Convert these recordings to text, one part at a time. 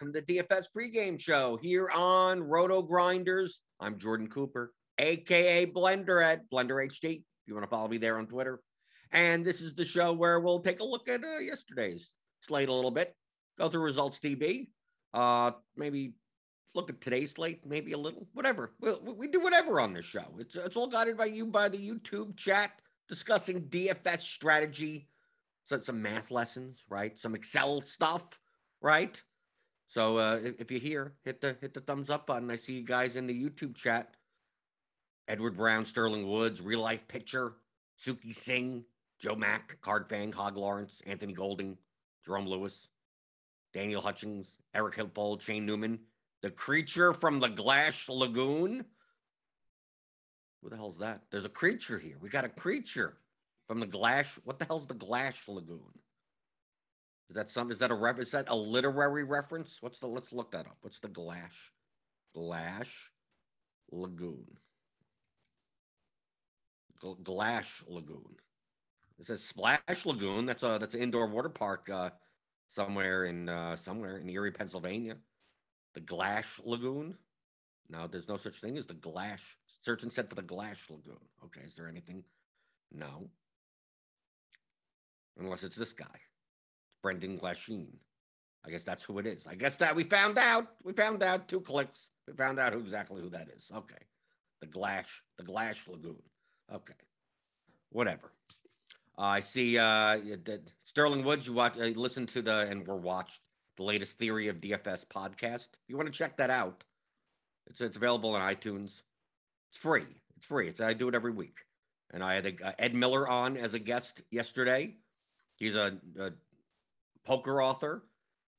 welcome to DFS pregame show here on RotoGrinders. I'm Jordan Cooper, aka Blender at Blender HD. If you want to follow me there on Twitter. And this is the show where we'll take a look at uh, yesterday's slate a little bit, go through results DB, uh, maybe look at today's slate, maybe a little, whatever. We, we do whatever on this show. It's it's all guided by you by the YouTube chat discussing DFS strategy, so some math lessons, right? Some Excel stuff, right? So uh, if, if you're here, hit the hit the thumbs up button. I see you guys in the YouTube chat. Edward Brown, Sterling Woods, real life pitcher, Suki Singh, Joe Mack, Card Fang, Hog Lawrence, Anthony Golding, Jerome Lewis, Daniel Hutchings, Eric Hippold, Shane Newman, the creature from the Glash Lagoon. Who the hell's that? There's a creature here. We got a creature from the Glash. What the hell's the Glash Lagoon? Is that some? Is that a ref? Is that a literary reference? What's the? Let's look that up. What's the Glash? Glash Lagoon. Glash Lagoon. It says Splash Lagoon. That's a that's an indoor water park uh, somewhere in uh, somewhere in Erie, Pennsylvania. The Glash Lagoon. No, there's no such thing as the Glash. Search and set for the Glash Lagoon. Okay, is there anything? No. Unless it's this guy, Brendan Glasheen. I guess that's who it is. I guess that we found out. We found out two clicks. We found out who exactly who that is. Okay, the Glash, the Glash Lagoon. Okay, whatever. Uh, I see uh, Sterling Woods. You watch, uh, listen to the and we're watched the latest Theory of DFS podcast. If you want to check that out, it's it's available on iTunes. It's free. It's free. It's I do it every week. And I had a, uh, Ed Miller on as a guest yesterday. He's a, a poker author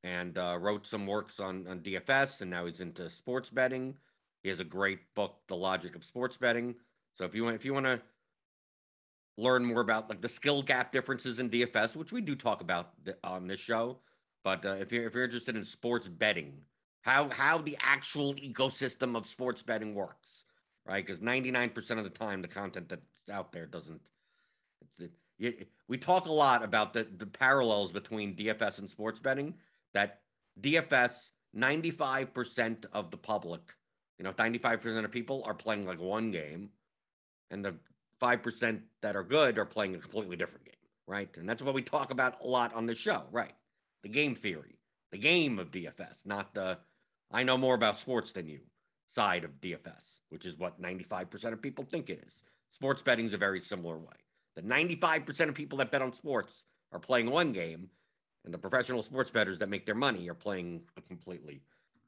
and uh, wrote some works on on DFS, and now he's into sports betting. He has a great book, The Logic of Sports Betting. So if you want, if you want to learn more about like the skill gap differences in DFS, which we do talk about on this show, but uh, if you're if you're interested in sports betting, how how the actual ecosystem of sports betting works, right? Because 99% of the time, the content that's out there doesn't. It's, it, we talk a lot about the, the parallels between DFS and sports betting. That DFS, 95% of the public, you know, 95% of people are playing like one game, and the 5% that are good are playing a completely different game, right? And that's what we talk about a lot on the show, right? The game theory, the game of DFS, not the I know more about sports than you side of DFS, which is what 95% of people think it is. Sports betting is a very similar way. The 95% of people that bet on sports are playing one game, and the professional sports bettors that make their money are playing a completely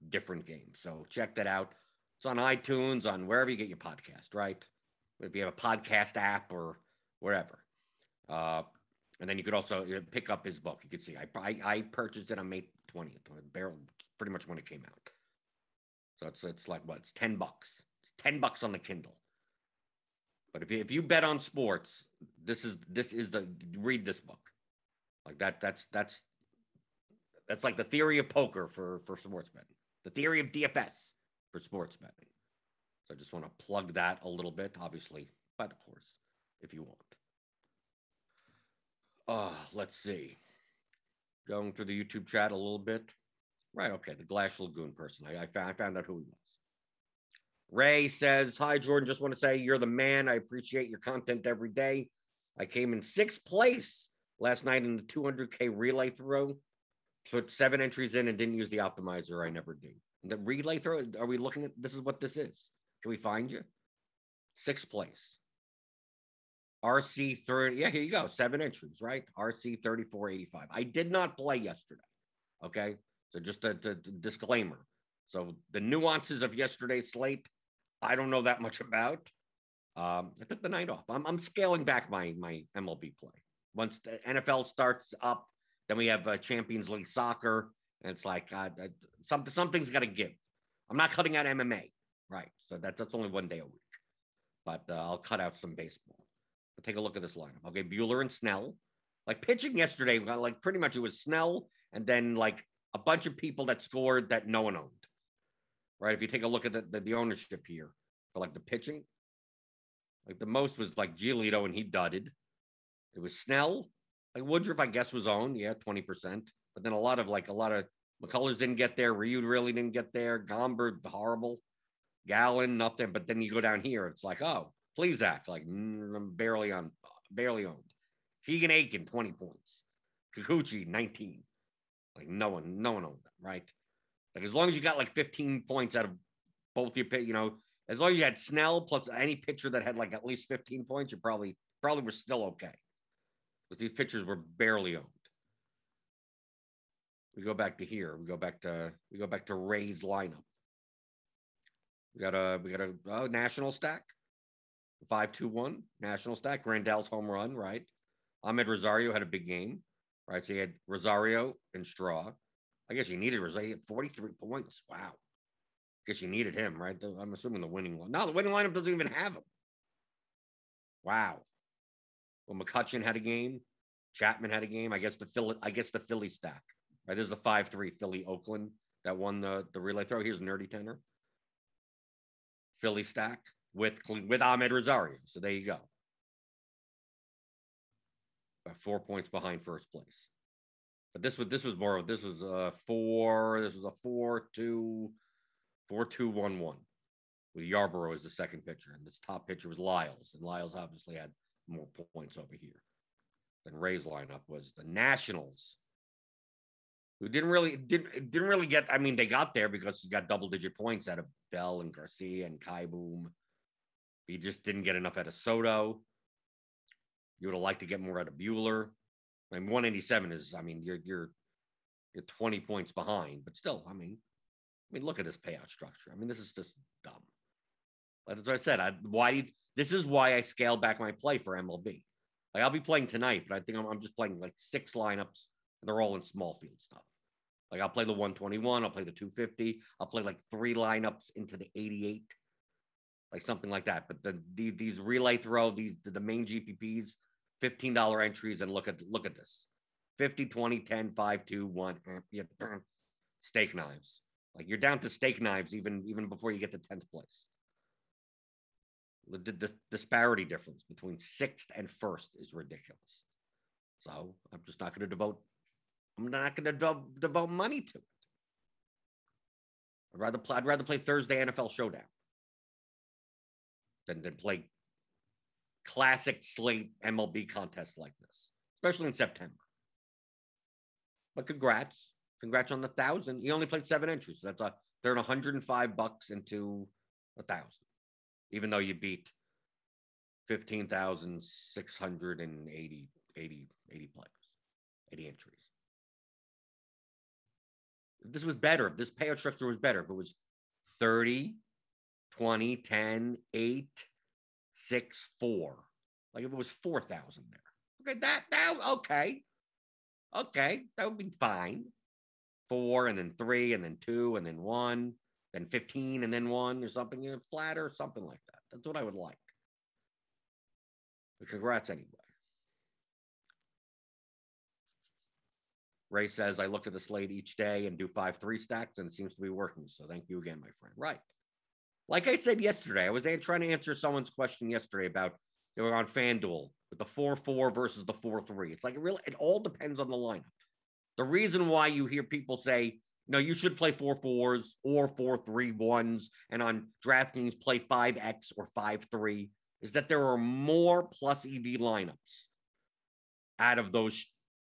different game. So check that out. It's on iTunes, on wherever you get your podcast, right? If you have a podcast app or wherever. Uh, and then you could also pick up his book. You can see I, I, I purchased it on May 20th, barrel pretty much when it came out. So it's it's like what? It's 10 bucks. It's 10 bucks on the Kindle. But if you, if you bet on sports, this is this is the read this book. Like that that's that's that's like the theory of poker for for sports betting. The theory of DFS for sports betting. So I just want to plug that a little bit, obviously, by the course, if you want. Uh, let's see. Going through the YouTube chat a little bit. Right. Okay. The Glash Lagoon person. I, I, found, I found out who he was. Ray says, Hi, Jordan. Just want to say you're the man. I appreciate your content every day. I came in sixth place last night in the 200K relay throw. Put seven entries in and didn't use the optimizer. I never do. The relay throw, are we looking at this? Is what this is. Can we find you? Sixth place. RC 30. Yeah, here you go. Seven entries, right? RC 3485. I did not play yesterday. Okay. So just a, a, a disclaimer. So the nuances of yesterday's slate, I don't know that much about. Um, I took the night off. I'm, I'm scaling back my my MLB play. Once the NFL starts up, then we have uh, Champions League soccer, and it's like uh, uh, something something's got to give. I'm not cutting out MMA, right? So that, that's only one day a week, but uh, I'll cut out some baseball. But take a look at this lineup. Okay, Buehler and Snell. Like pitching yesterday, like pretty much it was Snell and then like a bunch of people that scored that no one owned. Right. If you take a look at the, the, the ownership here for like the pitching, like the most was like Giolito and he dudded. It was Snell. Like Woodruff, I guess, was owned. Yeah, 20%. But then a lot of like a lot of McCullers didn't get there. Ryu really didn't get there. Gomber, horrible. Gallen, nothing. But then you go down here, it's like, oh, please act like mm, barely on, barely owned. Keegan Akin, 20 points. Kikuchi, 19. Like no one, no one owned them, right? Like as long as you got like 15 points out of both your you know, as long as you had Snell plus any pitcher that had like at least 15 points, you probably probably were still okay. Because these pitchers were barely owned. We go back to here. We go back to we go back to Ray's lineup. We got a we got a oh, national stack. Five two one national stack. Grandal's home run, right? Amed Rosario had a big game, right? So you had Rosario and Straw. I guess you needed Rosario 43 points. Wow. I guess you needed him, right? I'm assuming the winning one. No, the winning lineup doesn't even have him. Wow. Well, McCutchen had a game. Chapman had a game. I guess the Philly, I guess the Philly stack. Right. This is a 5-3 Philly Oakland that won the, the relay throw. Here's Nerdy Tenor. Philly stack with with Amed Rosario. So there you go. About four points behind first place. But this was this was more of this was a four. This was a four two, four two one one, with Yarborough as the second pitcher, and this top pitcher was Lyles, and Lyles obviously had more points over here than Ray's lineup was the Nationals, who didn't really didn't didn't really get. I mean, they got there because you got double digit points out of Bell and Garcia and Kieboom. He just didn't get enough out of Soto. You would have liked to get more out of Buehler. I mean, 187 is, I mean, you're you're you're 20 points behind, but still, I mean, I mean, look at this payout structure. I mean, this is just dumb. But as I said, I why this is why I scaled back my play for MLB. Like I'll be playing tonight, but I think I'm, I'm just playing like six lineups, and they're all in small field stuff. Like I'll play the 121, I'll play the 250, I'll play like three lineups into the 88, like something like that. But the, the these relay throw, these the, the main GPPs, $15 entries and look at look at this. 50 20 10 5 2 1 eh, steak knives. Like you're down to steak knives even even before you get to 10th place. The, the disparity difference between sixth and first is ridiculous. So i'm just not going to devote i'm not going to devote, devote money to it. I'd rather play i'd rather play thursday nfl showdown than, than play classic slate MLB contest like this, especially in September. But congrats. Congrats on the thousand. You only played seven entries. So that's a they're 105 bucks into a thousand, even though you beat 15,680 80, 80 players, 80 entries. If this was better, if this payout structure was better, if it was 30, 20, 10, 8, six four. Like if it was four thousand there. Okay, that that okay. Okay, that would be fine. Four and then three and then two and then one, then 15 and then one or something, you know, flat or something like that. That's what I would like. But congrats anyway. Ray says, I look at the slate each day and do five three stacks, and it seems to be working. So thank you again, my friend. Right. Like I said yesterday, I was trying to answer someone's question yesterday about they were on FanDuel with the 4 4 versus the 4 3. It's like it really, it all depends on the lineup. The reason why you hear people say, no, you should play 4 4s or 4 3 1s, and on DraftKings play 5X or 5 3 is that there are more plus EV lineups out of those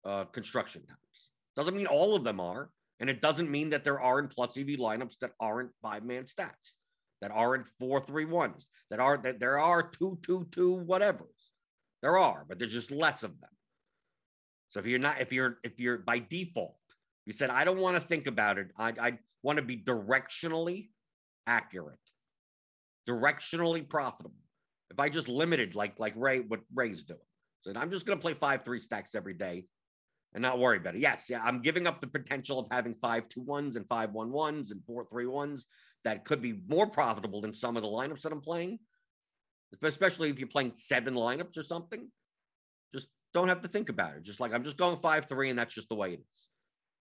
uh, construction types. Doesn't mean all of them are, and it doesn't mean that there aren't plus EV lineups that aren't five man stacks that aren't four three ones, that are that there are two two two whatevers. There are, but there's just less of them. So if you're not, if you're if you're by default, you said I don't want to think about it. I I want to be directionally accurate, directionally profitable. If I just limited like like Ray, what Ray's doing, so I'm just to play five three stacks every day and not worry about it. Yes, yeah, I'm giving up the potential of having five two ones and five one ones and four three ones that could be more profitable than some of the lineups that I'm playing, especially if you're playing seven lineups or something. Just don't have to think about it. Just like I'm just going five three, and that's just the way it is.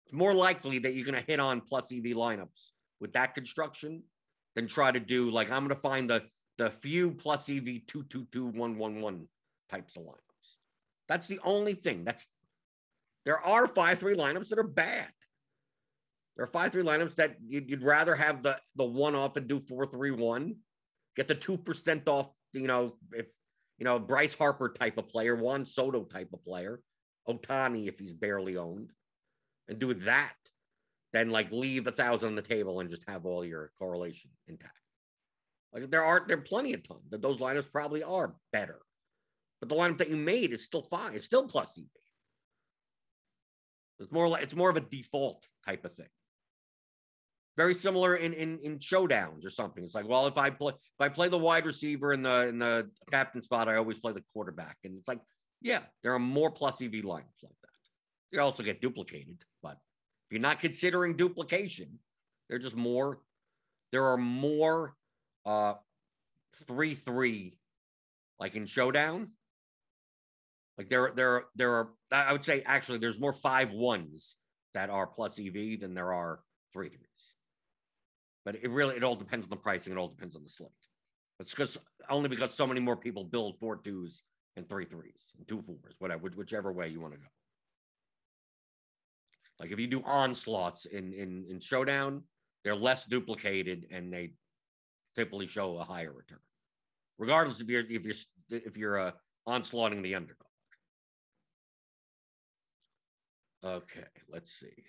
It's more likely that you're going to hit on plus EV lineups with that construction than try to do like I'm going to find the the few plus EV two two two one one one types of lineups. That's the only thing. That's there are five three lineups that are bad. There are five three lineups that you'd, you'd rather have the the one off and do four three one, get the two percent off. You know, if you know Bryce Harper type of player, Juan Soto type of player, Ohtani if he's barely owned, and do that, then like leave a thousand on the table and just have all your correlation intact. Like there are there are plenty of times that those lineups probably are better, but the lineup that you made is still fine. It's still plus EV. It's more like it's more of a default type of thing very similar in in in showdowns or something. It's like, well, if I play if I play the wide receiver in the in the captain spot, I always play the quarterback. And it's like, yeah, there are more plus EV lineups like that. They also get duplicated, but if you're not considering duplication, they're just more. There are more uh three three like in showdown. Like there there there are I would say actually there's more five ones that are plus EV than there are three threes. But it really it all depends on the pricing. It all depends on the slate. It's because only because so many more people build four twos and three threes and two fours, whatever, whichever way you want to go. Like if you do onslaughts in in in showdown, they're less duplicated and they typically show a higher return, regardless if you're if you're if you're uh, onslaughting the underdog. Okay, let's see.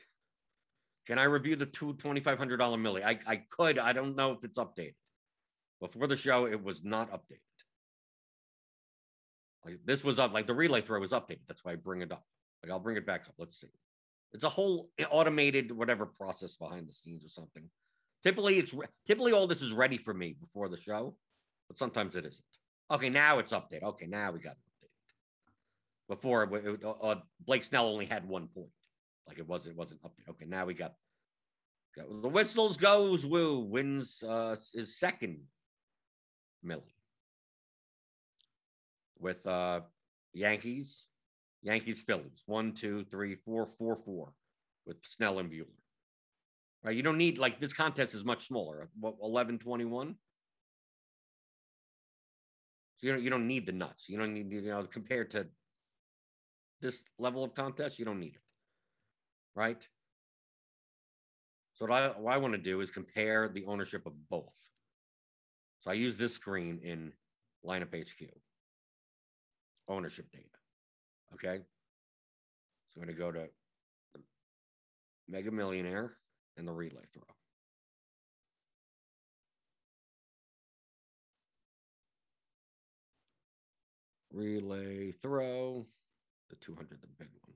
Can I review the two $2,500 milli? I, I could. I don't know if it's updated. Before the show, it was not updated. Like this was up, like the relay throw was updated. That's why I bring it up. Like I'll bring it back up. Let's see. It's a whole automated whatever process behind the scenes or something. Typically, it's typically all this is ready for me before the show, but sometimes it isn't. Okay, now it's updated. Okay, now we got it. Before, it, uh, Blake Snell only had one point. Like it wasn't it wasn't up. Okay, now we got, got the whistles goes woo wins uh his second Millie with uh Yankees, Yankees Phillies one two three four four four with Snell and Buehler. Right, you don't need like this contest is much smaller. What 11 21? So you don't you don't need the nuts. You don't need you know compared to this level of contest, you don't need it right? So what I, what I want to do is compare the ownership of both. So I use this screen in lineup HQ, ownership data. Okay. So I'm going to go to Mega Millionaire and the relay throw. Relay throw, the 200, the big one.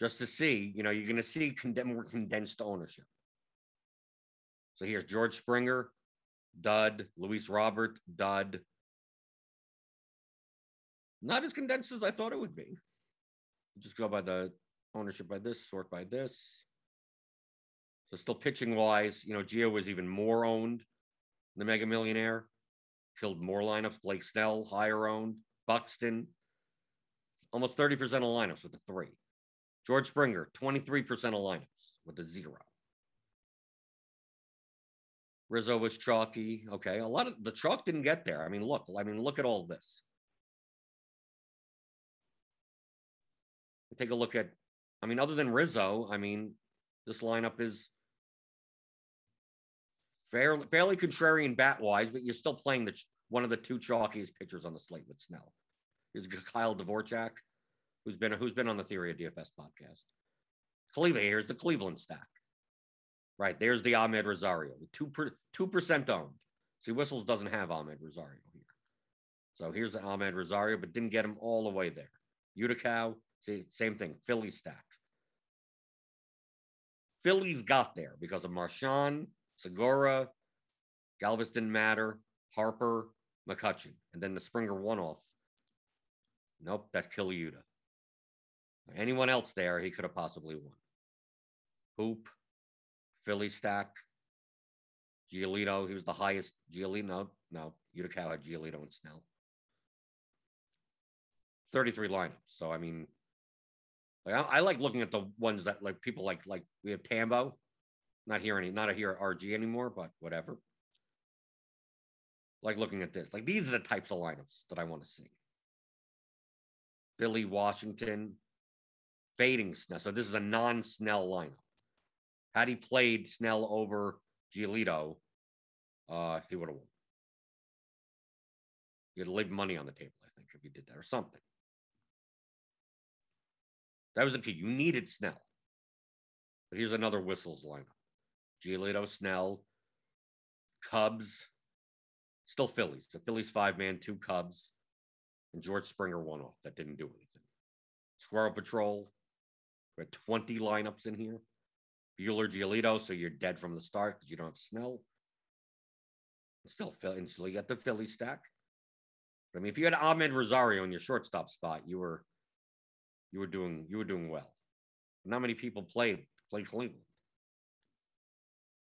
just to see, you know, you're going to see more condensed ownership. So here's George Springer, dud, Luis Robert, dud. Not as condensed as I thought it would be. Just go by the ownership by this, sort by this. So still pitching wise, you know, Gio was even more owned. The Mega Millionaire killed more lineups. Blake Snell, higher owned. Buxton, almost 30% of lineups with the three. George Springer, 23% of lineups with a zero. Rizzo was chalky. Okay. A lot of the chalk didn't get there. I mean, look, I mean, look at all this. Take a look at, I mean, other than Rizzo, I mean, this lineup is fairly, fairly contrarian bat wise, but you're still playing the one of the two chalkiest pitchers on the slate with Snell. Is Kyle Dvorak who's been who's been on the Theory of DFS podcast. Cleveland, here's the Cleveland stack. Right, there's the Amed Rosario, two two percent owned. See, Whistles doesn't have Amed Rosario here. So here's the Amed Rosario, but didn't get him all the way there. Utica, see, same thing, Philly stack. Phillies got there because of Marchand, Segura, Galvis didn't matter, Harper, McCutchen, and then the Springer one off. Nope, that's Kiliuta. Anyone else there, he could have possibly won. Hoop, Philly stack, Giolito, he was the highest. Giolito, no, Utica had Giolito and Snell. 33 lineups. So, I mean, like, I, I, like looking at the ones that like people like, like we have Tambo, not here any, not here at RG anymore, but whatever. Like looking at this, like these are the types of lineups that I want to see. Philly, Washington, fading Snell. So this is a non-Snell lineup. Had he played Snell over Giolito, uh, he would have won. You'd leave money on the table, I think, if you did that or something. That was the key. You needed Snell. But here's another whistles lineup. Giolito, Snell, Cubs, still Phillies. The Phillies five man, two Cubs, and George Springer one off. That didn't do anything. Squirrel Patrol. We had 20 lineups in here. Buehler, Giolito, so you're dead from the start because you don't have Snell. Still, and still you got the Philly stack. I mean, if you had Amed Rosario in your shortstop spot, you were you were doing you were doing well. Not many people played play Cleveland.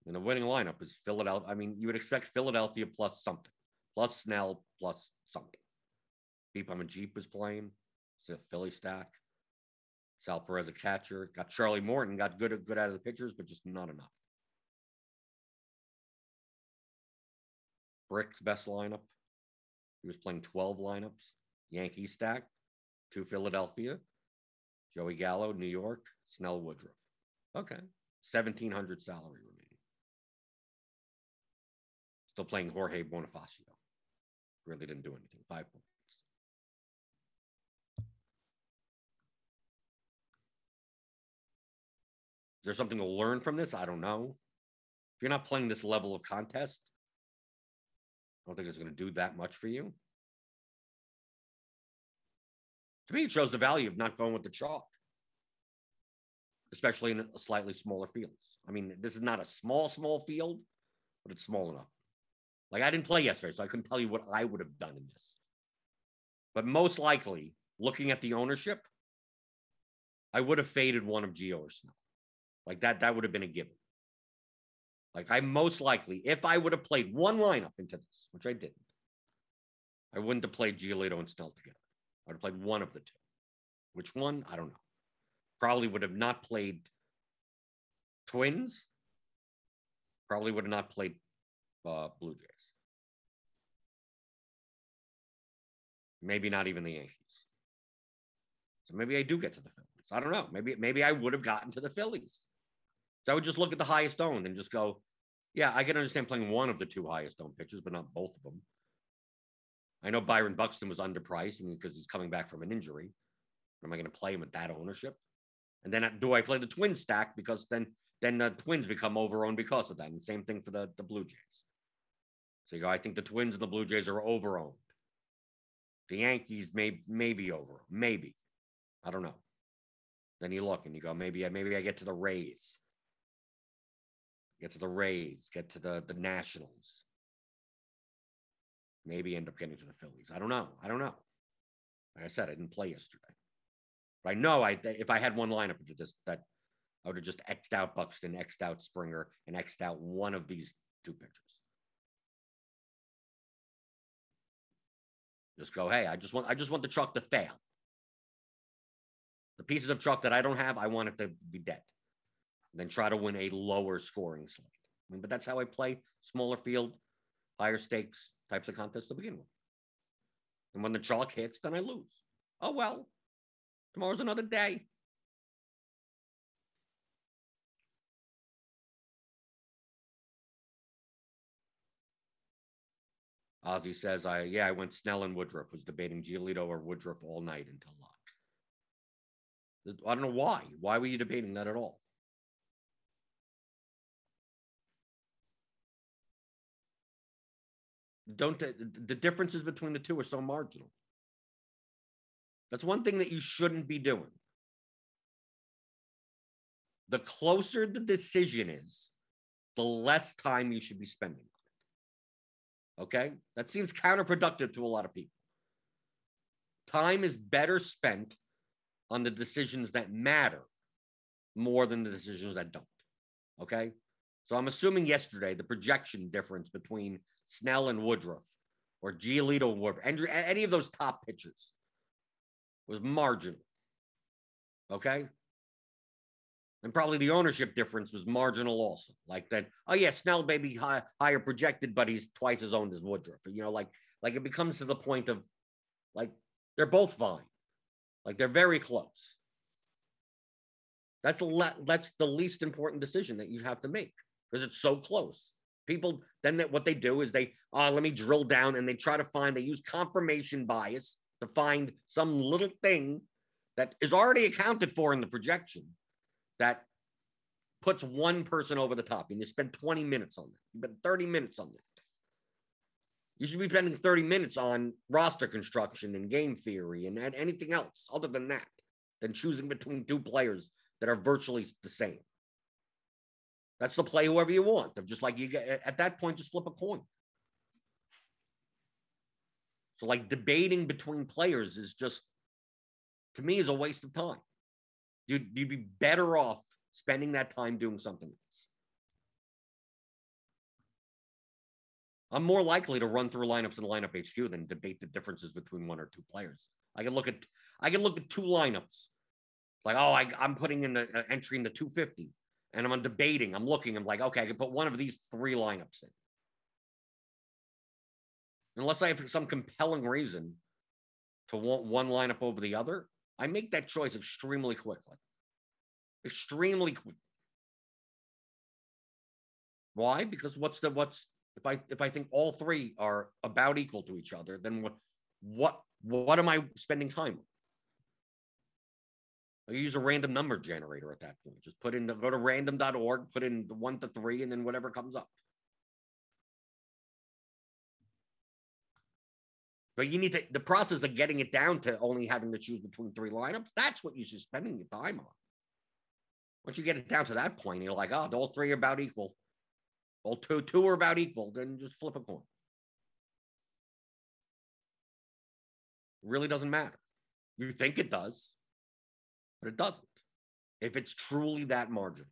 And the winning lineup is Philadelphia. I mean, you would expect Philadelphia plus something, plus Snell, plus something. Beep a Jeep was playing. It's a Philly stack. Sal Perez a catcher. Got Charlie Morton, got good good out of the pitchers, but just not enough. Brick's best lineup. He was playing 12 lineups. Yankee stack, two Philadelphia, Joey Gallo, New York, Snell Woodruff. Okay. 1700 salary remaining. Still playing Jorge Bonifacio. Really didn't do anything. Five points. Is there something to learn from this? I don't know. If you're not playing this level of contest, I don't think it's going to do that much for you. To me, it shows the value of not going with the chalk, especially in slightly smaller fields. I mean, this is not a small, small field, but it's small enough. Like I didn't play yesterday, so I couldn't tell you what I would have done in this. But most likely, looking at the ownership, I would have faded one of Gio or Snell. Like that, that would have been a given. Like I most likely, if I would have played one lineup into this, which I didn't, I wouldn't have played Giolito and Snell together. I would have played one of the two. Which one? I don't know. Probably would have not played Twins. Probably would have not played uh, Blue Jays. Maybe not even the Yankees. So maybe I do get to the Phillies. I don't know. Maybe maybe I would have gotten to the Phillies. So I would just look at the highest owned and just go, yeah, I can understand playing one of the two highest owned pitchers, but not both of them. I know Byron Buxton was underpriced because he's coming back from an injury. Am I going to play him at that ownership? And then uh, do I play the twin stack because then then the twins become overowned because of that? And same thing for the, the Blue Jays. So you go, I think the Twins and the Blue Jays are overowned. The Yankees may maybe over, maybe. I don't know. Then you look and you go, maybe maybe I get to the Rays get to the Rays, get to the the Nationals, maybe end up getting to the Phillies. I don't know. I don't know. Like I said, I didn't play yesterday. But I know I if I had one lineup just that I would have just xed out Buxton, xed out Springer, and xed out one of these two pitchers. Just go, hey, I just want I just want the truck to fail. The pieces of truck that I don't have, I want it to be dead then try to win a lower scoring slate. I mean, but that's how I play smaller field, higher stakes types of contests to begin with. And when the chalk hits, then I lose. Oh well, tomorrow's another day. Ozzy says, "I yeah, I went Snell and Woodruff. Was debating Giolito or Woodruff all night until lock. I don't know why. Why were you debating that at all? don't the differences between the two are so marginal. That's one thing that you shouldn't be doing. The closer the decision is, the less time you should be spending. Okay? That seems counterproductive to a lot of people. Time is better spent on the decisions that matter more than the decisions that don't. Okay? So I'm assuming yesterday the projection difference between Snell and Woodruff or Giolito and Woodruff, any, any of those top pitchers was marginal. Okay. And probably the ownership difference was marginal also. Like that, oh yeah, Snell may be high, higher projected, but he's twice as owned as Woodruff. You know, like like it becomes to the point of like they're both fine. Like they're very close. That's the le- that's the least important decision that you have to make because it's so close. People then that what they do is they uh, let me drill down and they try to find they use confirmation bias to find some little thing that is already accounted for in the projection that puts one person over the top and you spend 20 minutes on that. You spend 30 minutes on that. You should be spending 30 minutes on roster construction and game theory and, and anything else other than that, than choosing between two players that are virtually the same. That's the play whoever you want. They're just like you get at that point, just flip a coin. So like debating between players is just to me is a waste of time. You'd, you'd be better off spending that time doing something else. I'm more likely to run through lineups in lineup HQ than debate the differences between one or two players. I can look at I can look at two lineups, like oh I, I'm putting in an uh, entry in the 250, and I'm debating. I'm looking. I'm like okay, I can put one of these three lineups in, unless I have some compelling reason to want one lineup over the other. I make that choice extremely quickly, extremely quick. Why? Because what's the what's if I if I think all three are about equal to each other, then what what what am I spending time on? I use a random number generator at that point. Just put in the go to random.org, put in the one to three, and then whatever comes up. But you need to the process of getting it down to only having to choose between three lineups. That's what you should spending your time on. Once you get it down to that point, you're like, oh, all three are about equal. Well, two, two are about equal. Then just flip a coin. It really doesn't matter. You think it does, but it doesn't. If it's truly that margin.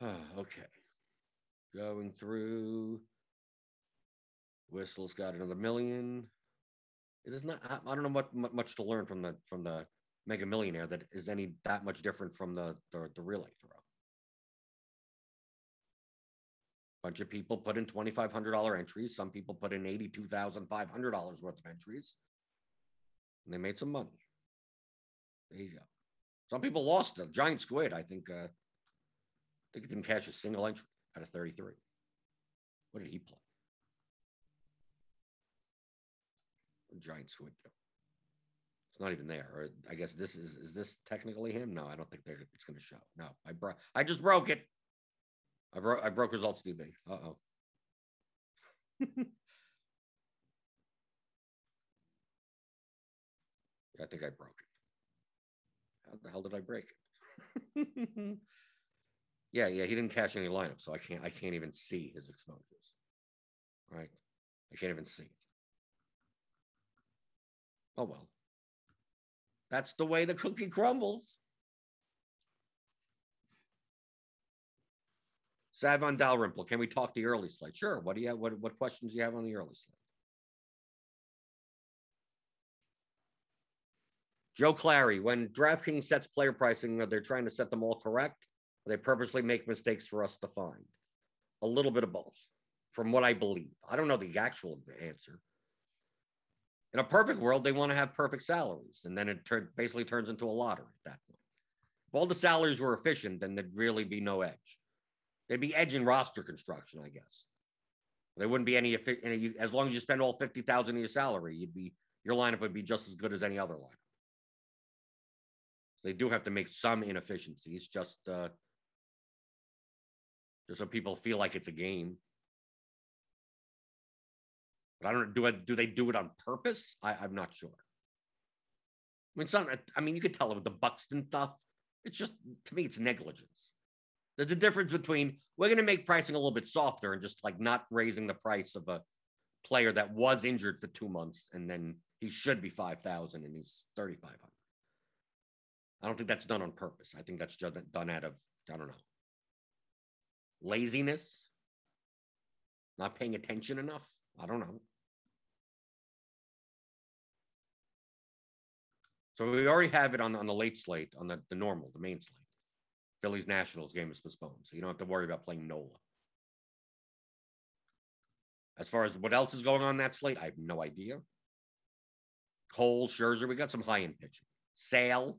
okay. Going through. Whistle's got another million. It is not. I don't know what much to learn from the from the Mega Millionaire that is any that much different from the the, the relay throw. Bunch of people put in twenty five hundred dollar entries. Some people put in eighty two thousand five hundred dollars worth of entries, and they made some money. There you go. Some people lost a giant squid. I think. Uh, I think didn't cash a single entry out of thirty three. What did he play? Giant squid do? It's not even there. Or I guess this is is this technically him? No, I don't think it's going to show. No, I broke. I just broke it. I broke. I broke results DB. Uh oh. I think I broke it. How the hell did I break it? yeah, yeah, he didn't cash any lineup, so I can't. I can't even see his exposures. Right, I can't even see it. Oh well. That's the way the cookie crumbles. Savon Dalrymple, can we talk the early slate? Sure. What do you have? What, what questions do you have on the early slate? Joe Clary, when DraftKings sets player pricing, are they trying to set them all correct? Or they purposely make mistakes for us to find? A little bit of both, from what I believe. I don't know the actual answer. In a perfect world, they want to have perfect salaries, and then it turn, basically turns into a lottery at that point. If all the salaries were efficient, then there'd really be no edge. There'd be edge in roster construction, I guess. There wouldn't be any, any as long as you spend all fifty thousand of your salary, you'd be your lineup would be just as good as any other lineup. So they do have to make some inefficiencies, just uh, just so people feel like it's a game. But I don't do it. Do they do it on purpose? I, I'm not sure. I mean, not. I mean, you could tell it with the Buxton stuff. It's just to me, it's negligence. There's a difference between we're going to make pricing a little bit softer and just like not raising the price of a player that was injured for two months and then he should be five thousand and he's thirty five hundred. I don't think that's done on purpose. I think that's just done out of I don't know laziness, not paying attention enough. I don't know. So we already have it on, on the late slate, on the, the normal, the main slate. Phillies Nationals game is postponed, so you don't have to worry about playing Nola. As far as what else is going on that slate, I have no idea. Cole, Scherzer, we got some high end pitching. Sale.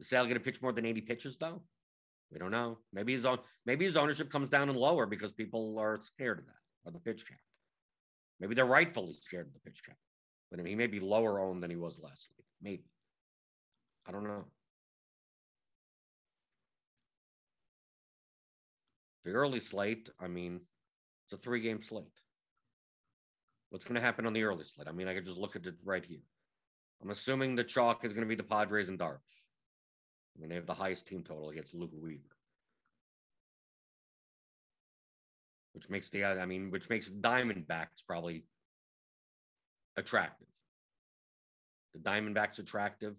Is Sale going to pitch more than 80 pitches though? We don't know. Maybe his own maybe his ownership comes down and lower because people are scared of that or the pitch count. Maybe they're rightfully scared of the pitch count. But I mean, he may be lower owned than he was last week. Maybe. I don't know. The early slate, I mean, it's a three game slate. What's going to happen on the early slate? I mean, I could just look at it right here. I'm assuming the chalk is going to be the Padres and Darvish. I mean, they have the highest team total against Luke Weaver. Which makes the, I mean, which makes Diamondbacks probably attractive. The Diamondbacks attractive.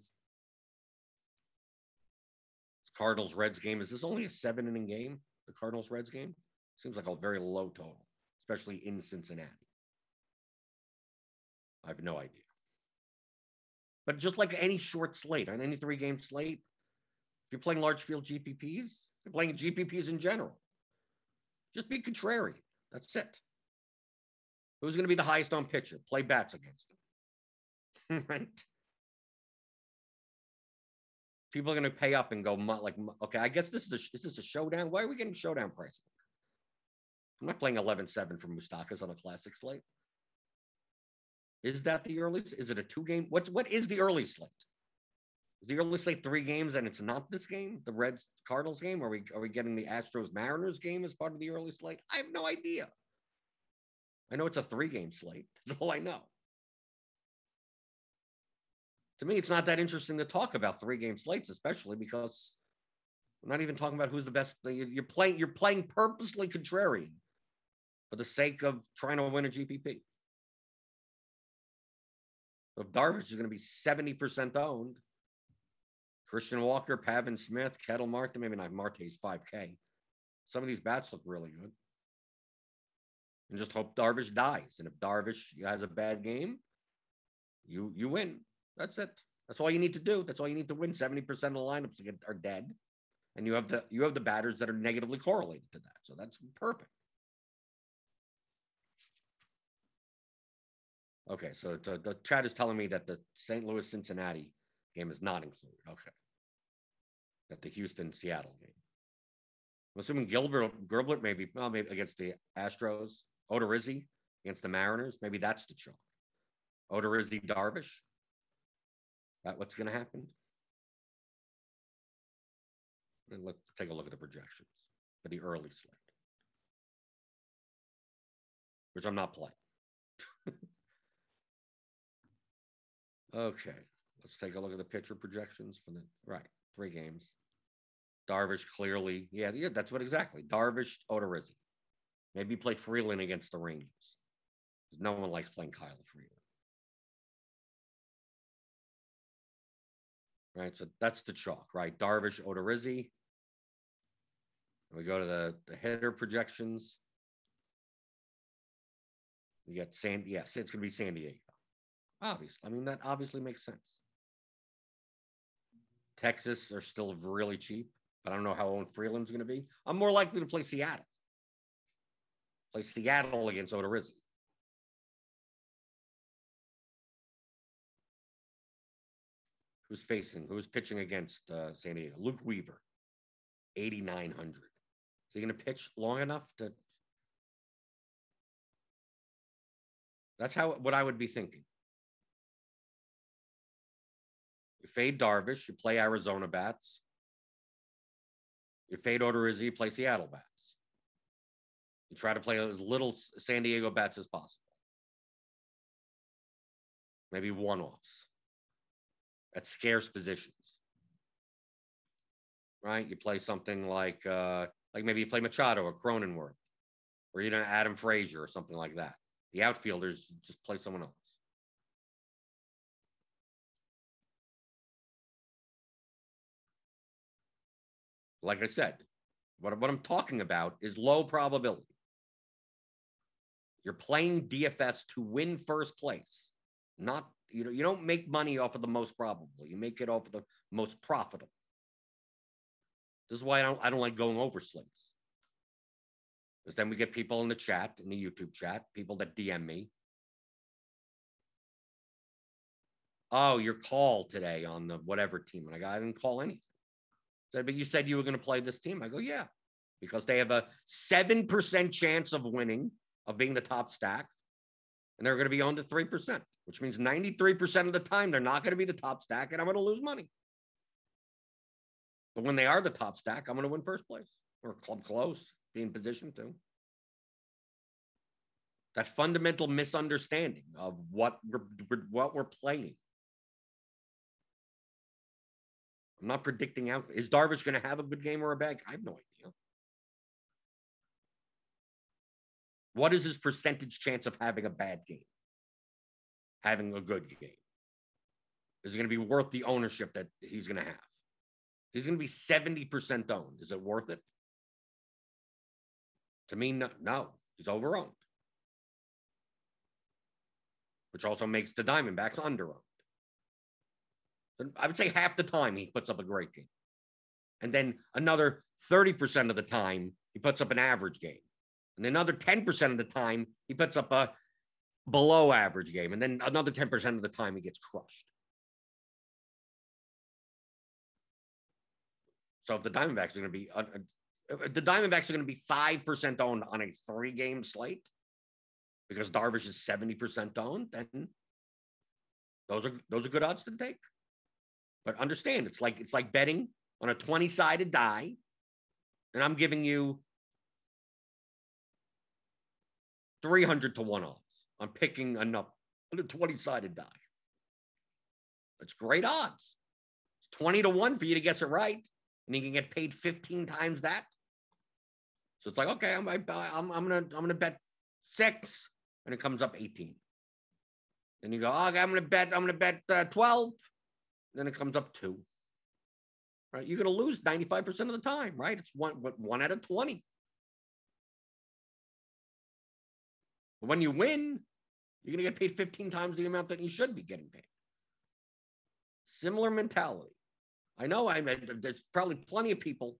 Cardinals Reds game. Is this only a seven inning game? The Cardinals Reds game seems like a very low total, especially in Cincinnati. I have no idea. But just like any short slate, on any three game slate, if you're playing large field GPPs, you're playing GPPs in general. Just be contrary. That's it. Who's going to be the highest on pitcher? Play bats against them. right? People are going to pay up and go like, okay, I guess this is a, is this a showdown? Why are we getting showdown pricing? I'm not playing 11-7 for Moustakas on a classic slate. Is that the earliest? Is it a two game? What's what is the early slate? Is the early slate three games and it's not this game, the Reds Cardinals game? Are we are we getting the Astros Mariners game as part of the early slate? I have no idea. I know it's a three game slate. That's all I know. To me, it's not that interesting to talk about three game slates, especially because we're not even talking about who's the best. You're playing, you're playing purposely contrarian for the sake of trying to win a GPP. So if Darvish is going to be 70% owned, Christian Walker, Pavin Smith, Ketel Marte, maybe not Marte's 5K. Some of these bats look really good. And just hope Darvish dies. And if Darvish has a bad game, you you win. That's it. That's all you need to do. That's all you need to win. 70% of the lineups are dead. And you have the you have the batters that are negatively correlated to that. So that's perfect. Okay, so the, the chat is telling me that the St. Louis Cincinnati game is not included. Okay. That the Houston Seattle game. I'm assuming Gilbert Gerbert maybe well, maybe against the Astros, Odorizzi against the Mariners. Maybe that's the chalk. Odorizzi Darvish. That what's going to happen? And let's take a look at the projections for the early slate, which I'm not playing. okay, let's take a look at the pitcher projections for the right three games. Darvish clearly, yeah, yeah, that's what exactly. Darvish, Odorizzi. Maybe play Freeland against the Rangers. No one likes playing Kyle Freeland. Right, so that's the chalk, right? Darvish, Odorizzi. We go to the, the hitter projections. We got San, yes, it's going to be San Diego. Obviously, I mean that obviously makes sense. Texas are still really cheap, but I don't know how owned Freeland's going to be. I'm more likely to play Seattle. Play Seattle against Odorizzi. Who's facing? Who's pitching against uh, San Diego? Luke Weaver, 8,900. Is he going to pitch long enough to? That's how what I would be thinking. You fade Darvish, you play Arizona bats. You fade Odorizzi, you play Seattle bats. You try to play as little San Diego bats as possible. Maybe one offs at scarce positions. Right? You play something like uh like maybe you play Machado or Cronenworth, or you know Adam Frazier or something like that. The outfielders just play someone else. Like I said, what, what I'm talking about is low probability. You're playing DFS to win first place, not you know you don't make money off of the most probable. You make it off of the most profitable. This is why I don't I don't like going over slates. Because then we get people in the chat, in the YouTube chat, people that DM me. oh, your call today on the whatever team. And I go, I didn't call anything. But you said you were going to play this team. I go, yeah, because they have a 7% chance of winning, of being the top stack. And they're going to be owned at 3%, which means 93% of the time they're not going to be the top stack and I'm going to lose money. But when they are the top stack, I'm going to win first place or club close, be in position to. That fundamental misunderstanding of what we're what we're playing. I'm not predicting out. Is Darvish going to have a good game or a bad? I have no idea. What is his percentage chance of having a bad game? Having a good game? Is it going to be worth the ownership that he's going to have? He's going to be 70% owned. Is it worth it? To me, no, no. He's overowned. Which also makes the Diamondbacks underowned. I would say half the time he puts up a great game. And then another 30% of the time, he puts up an average game. And another 10% of the time, he puts up a below average game. And then another 10% of the time, he gets crushed. So if the Diamondbacks are going to be, uh, the Diamondbacks are going to be 5% owned on a three game slate because Darvish is 70% owned, then those are those are good odds to take. But understand, it's like it's like betting on a 20-sided die, and I'm giving you 300 to 1 odds. I'm picking enough on a 20-sided die. That's great odds. It's 20 to 1 for you to guess it right and you can get paid 15 times that. So it's like, okay, I'm, I'm, I'm gonna, I'm gonna bet six, and it comes up 18. Then you go, oh, okay, I'm gonna bet, I'm gonna bet uh, 12. Then it comes up two. Right? You're gonna lose 95% of the time, right? It's one, one out of 20. But when you win, you're gonna get paid 15 times the amount that you should be getting paid. Similar mentality. I know I there's probably plenty of people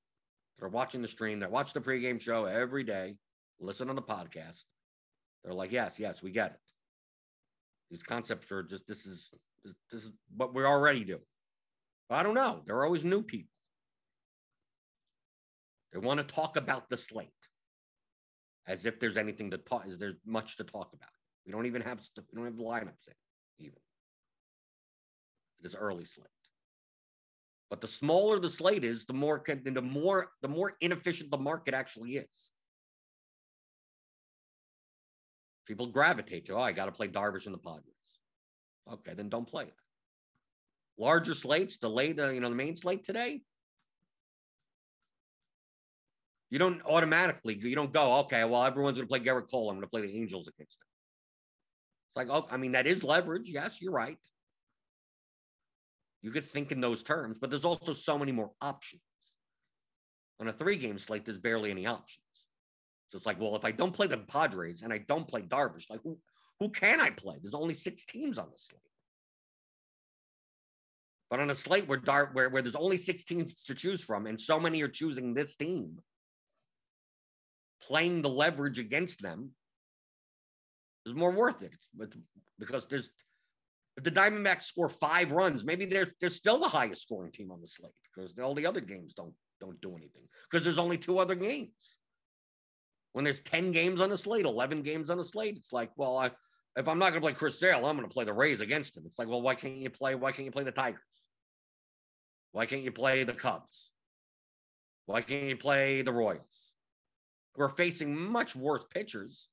that are watching the stream that watch the pregame show every day, listen on the podcast. They're like, yes, yes, we get it. These concepts are just this is this, this is what we already do. But I don't know. There are always new people. They want to talk about the slate as if there's anything to talk. Is there's much to talk about? We don't even have we don't have the lineups in even this early slate. But the smaller the slate is, the more can, the more the more inefficient the market actually is. People gravitate to, oh, I got to play Darvish in the Padres. Okay, then don't play it. Larger slates, the late, uh, you know, the main slate today. You don't automatically, you don't go, okay, well, everyone's going to play Gerrit Cole. I'm going to play the Angels against them. It's like, oh, I mean, that is leverage. Yes, you're right. You could think in those terms, but there's also so many more options. On a three game slate, there's barely any options. So it's like, well, if I don't play the Padres and I don't play Darvish, like who, who can I play? There's only six teams on the slate. But on a slate where, Dar- where, where there's only six teams to choose from, and so many are choosing this team, playing the leverage against them is more worth it. It's, because there's if the Diamondbacks score five runs, maybe they're they're still the highest scoring team on the slate because all the other games don't don't do anything because there's only two other games. When there's 10 games on the slate, 11 games on the slate, it's like, well, I, if I'm not going to play Chris Sale, I'm going to play the Rays against him. It's like, well, why can't you play? Why can't you play the Tigers? Why can't you play the Cubs? Why can't you play the Royals? We're facing much worse pitchers.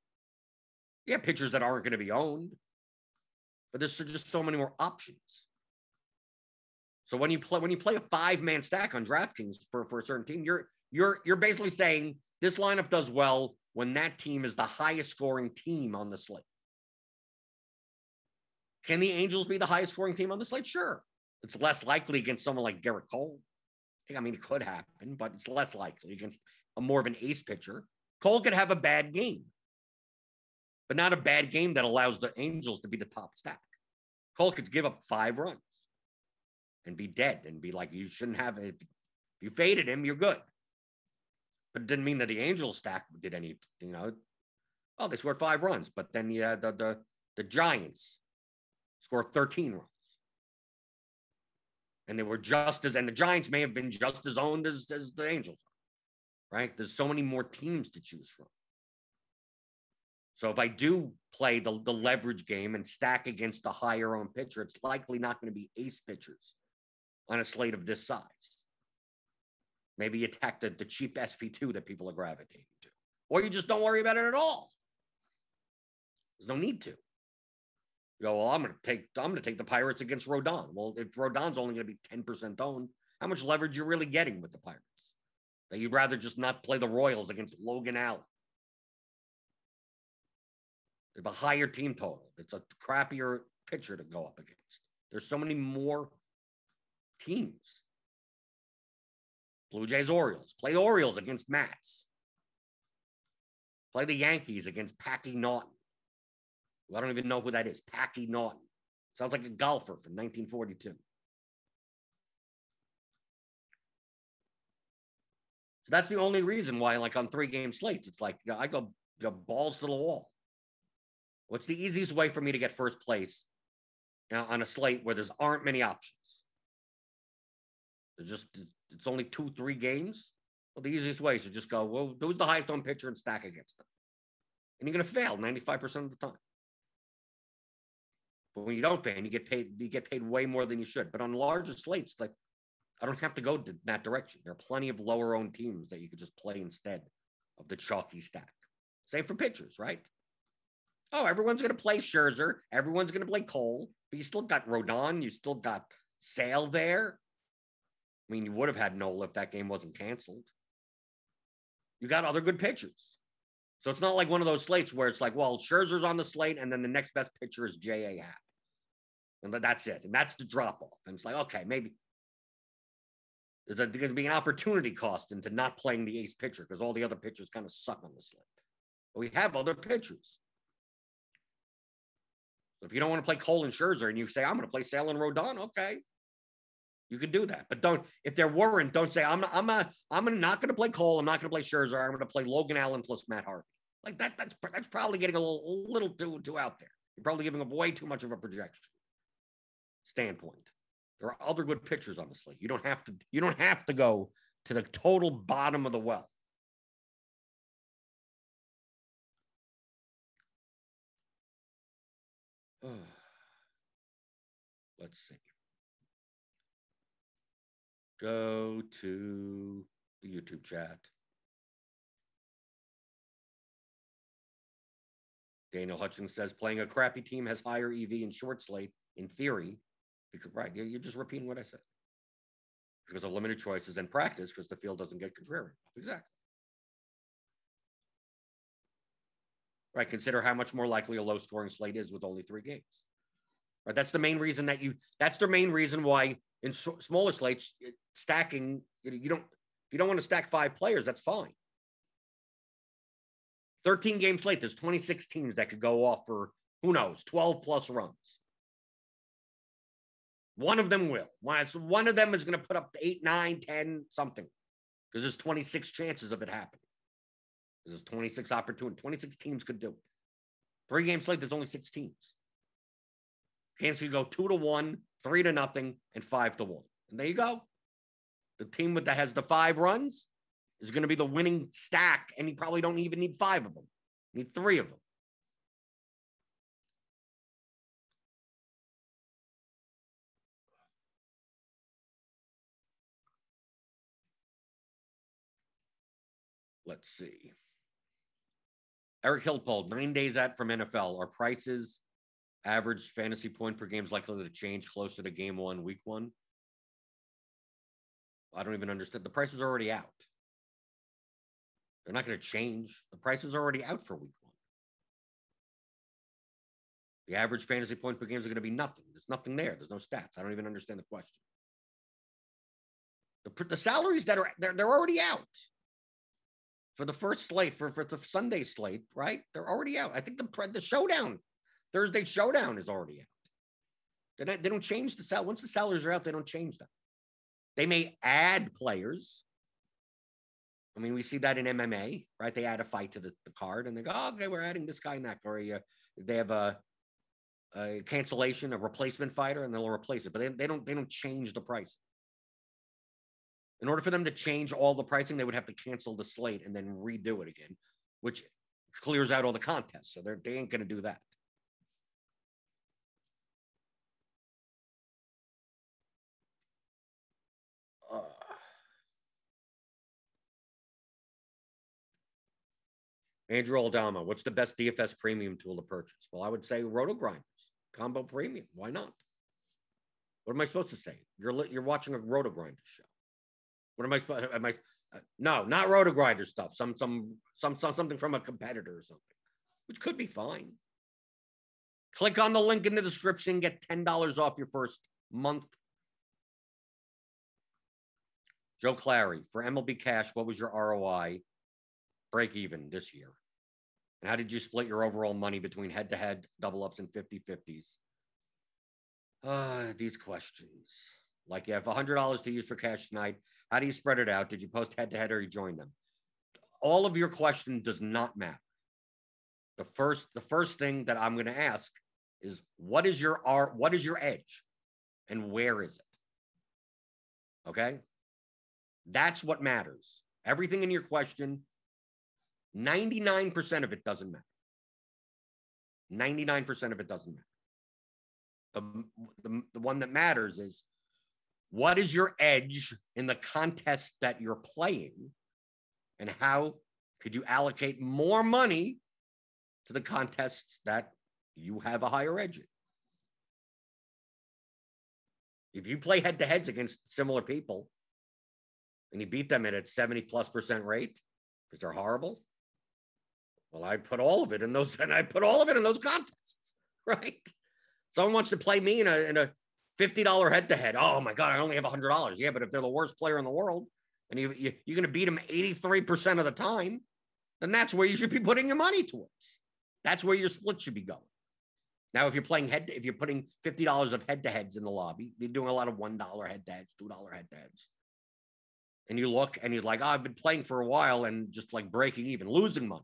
Yeah, pitchers that aren't going to be owned but there's just so many more options. So when you play when you play a five man stack on DraftKings for, for a certain team, you're you're you're basically saying this lineup does well when that team is the highest scoring team on the slate. Can the Angels be the highest scoring team on the slate? Sure. It's less likely against someone like Gerrit Cole. I mean, it could happen, but it's less likely against a more of an ace pitcher. Cole could have a bad game but not a bad game that allows the Angels to be the top stack. Cole could give up five runs and be dead and be like, you shouldn't have it. If you faded him, you're good. But it didn't mean that the Angels stack did anything, you know. Oh, they scored five runs, but then yeah, the the the Giants scored 13 runs. And they were just as, and the Giants may have been just as owned as, as the Angels are, right? There's so many more teams to choose from. So if I do play the, the leverage game and stack against a higher owned pitcher, it's likely not going to be ace pitchers on a slate of this size. Maybe you attack the, the cheap SP2 that people are gravitating to. Or you just don't worry about it at all. There's no need to. You go, well, I'm gonna take I'm gonna take the Pirates against Rodon. Well, if Rodon's only gonna be 10% owned, how much leverage you're really getting with the Pirates? That you'd rather just not play the Royals against Logan Allen. They have a higher team total. It's a crappier pitcher to go up against. There's so many more teams. Blue Jays, Orioles. Play Orioles against Matz. Play the Yankees against Packy Naughton. I don't even know who that is. Packy Naughton. Sounds like a golfer from 1942. So that's the only reason why, like on three game slates, it's like you know, I go you know, balls to the wall. What's the easiest way for me to get first place you know, on a slate where there's aren't many options? There's just it's only two, three games. Well, the easiest way is to just go, well, who's the highest owned pitcher and stack against them? And you're to fail 95% of the time. But when you don't fan, you get paid. You get paid way more than you should. But on larger slates, like I don't have to go to that direction. There are plenty of lower owned teams that you could just play instead of the chalky stack. Same for pitchers, right? Oh, everyone's going to play Scherzer. Everyone's going to play Cole. But you still got Rodon. You still got Sale there. I mean, you would have had Nola if that game wasn't canceled. You got other good pitchers. So it's not like one of those slates where it's like, well, Scherzer's on the slate, and then the next best pitcher is J.A. Happ. And that's it. And that's the drop off. And it's like, okay, maybe there's, going to be an opportunity cost into not playing the ace pitcher because all the other pitchers kind of suck on the slate. But we have other pitchers. So if you don't want to play Cole and Scherzer and you say, I'm going to play Sale and Rodon, okay. You could do that. But don't, if there weren't, don't say, I'm, I'm, a, I'm not going to play Cole. I'm not going to play Scherzer. I'm going to play Logan Allen plus Matt Harvey. Like that, that's, that's probably getting a little, a little too, too out there. You're probably giving up way too much of a projection standpoint. There are other good pitchers on the slate. You don't have to, you don't have to go to the total bottom of the well. Let's see. Go to the YouTube chat. Daniel Hutchins says playing a crappy team has higher EV and short slate in theory. Right, you're just repeating what I said. Because of limited choices and practice, because the field doesn't get contrarian. Exactly. Right. Consider how much more likely a low scoring slate is with only three games. Right. That's the main reason that you, that's the main reason why in smaller slates, stacking, you don't, if you don't want to stack five players, that's fine. 13 game slate, there's 26 teams that could go off for who knows, 12 plus runs. One of them will. One of them is going to put up eight, nine, 10, something. Because there's 26 chances of it happening. There's 26 opportunities. 26 teams could do it. Three game slate, there's only six teams. Games can go two to one, three to nothing, and five to one. And there you go. The team that has the five runs is going to be the winning stack, and you probably don't even need five of them. You need three of them. Let's see. Eric Hillpold, nine days out from NFL. Are prices average fantasy point per game is likely to change closer to game one, week one? I don't even understand. The price is already out. They're not going to change. The price is already out for week one. The average fantasy points per game is going to be nothing. There's nothing there. There's no stats. I don't even understand the question. The, the salaries that are they're, they're already out for the first slate for, for the Sunday slate, right? They're already out. I think the the showdown Thursday showdown is already out. They don't, they don't change the sell. Once the sellers are out, they don't change them. They may add players. I mean, we see that in MMA, right? They add a fight to the, the card and they go, oh, okay, we're adding this guy and that. Or uh, they have a, a cancellation, a replacement fighter, and they'll replace it. But they, they don't they don't change the price. In order for them to change all the pricing, they would have to cancel the slate and then redo it again, which clears out all the contests. So they're, they ain't going to do that. Andrew Aldama, what's the best DFS premium tool to purchase? Well, I would say RotoGrinders, Combo Premium. Why not? What am I supposed to say? You're you're watching a RotoGrinder show. What am I? Am I? Uh, no, not RotoGrinder stuff. Some some some some something from a competitor or something, which could be fine. Click on the link in the description. Get ten dollars off your first month. Joe Clary for MLB Cash. What was your ROI break even this year? And how did you split your overall money between head to head, double ups, and 50 50s? Uh, these questions. Like you have $100 to use for cash tonight. How do you spread it out? Did you post head to head or you join them? All of your question does not matter. The first, the first thing that I'm going to ask is what is your art? What is your edge? And where is it? Okay. That's what matters. Everything in your question 99% of it doesn't matter. 99% of it doesn't matter. The, the, the one that matters is what is your edge in the contest that you're playing and how could you allocate more money to the contests that you have a higher edge in if you play head to heads against similar people and you beat them at a 70 plus percent rate because they're horrible well, I put all of it in those, and I put all of it in those contests, right? Someone wants to play me in a in a fifty dollar head to head. Oh my god, I only have a hundred dollars. Yeah, but if they're the worst player in the world, and you, you you're going to beat them eighty three percent of the time, then that's where you should be putting your money towards. That's where your split should be going. Now, if you're playing head, if you're putting fifty dollars of head to heads in the lobby, you're doing a lot of one dollar head to heads, two dollar head to heads, and you look and you're like, oh, I've been playing for a while and just like breaking even, losing money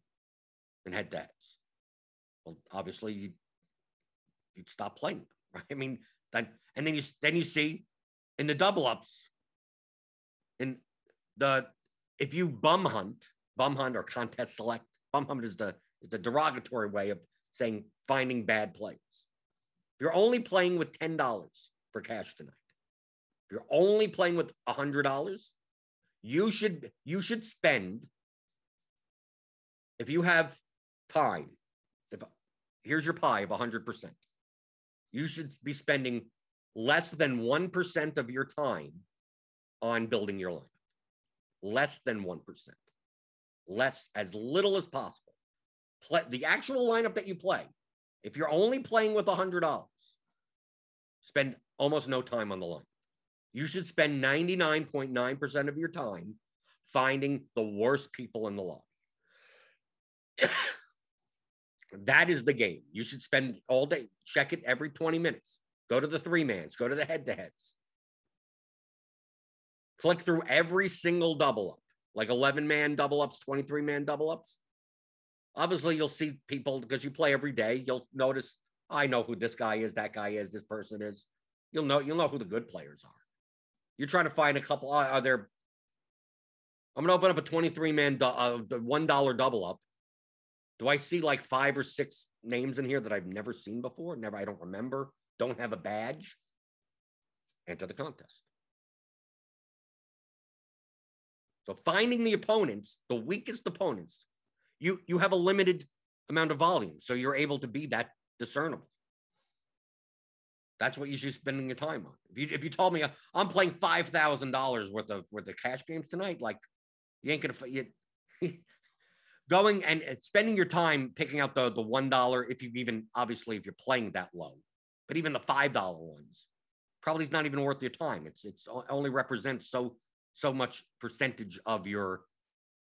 and head dads. Well, obviously you you'd stop playing, right? I mean, then and then you then you see in the double ups, in the if you bum hunt, bum hunt or contest select, bum hunt is the is the derogatory way of saying finding bad plays. If you're only playing with ten dollars for cash tonight, if you're only playing with a hundred dollars, you should you should spend if you have time, if here's your pie of 100%, you should be spending less than 1% of your time on building your lineup. Less than 1%. Less, as little as possible. Play, the actual lineup that you play, if you're only playing with $100, spend almost no time on the line. You should spend 99.9% of your time finding the worst people in the lobby. That is the game. You should spend all day, check it every 20 minutes. Go to the three mans, go to the head to heads. Click through every single double up, like 11 man double ups, 23 man double ups. Obviously, you'll see people because you play every day. You'll notice, I know who this guy is, that guy is, this person is. You'll know, you'll know who the good players are. You're trying to find a couple. Are, are there? I'm gonna open up a 23 man, uh, one dollar double up do I see like five or six names in here that I've never seen before? Never, I don't remember, don't have a badge. Enter the contest. So finding the opponents, the weakest opponents, you you have a limited amount of volume, so you're able to be that discernible. That's what you should be spending your time on. If you if you told me uh, I'm playing five thousand dollars worth of worth of cash games tonight, like you ain't gonna you, going and uh, spending your time picking out the the one dollar if you even obviously if you're playing that low but even the five dollar ones probably is not even worth your time. It's it's only represents so so much percentage of your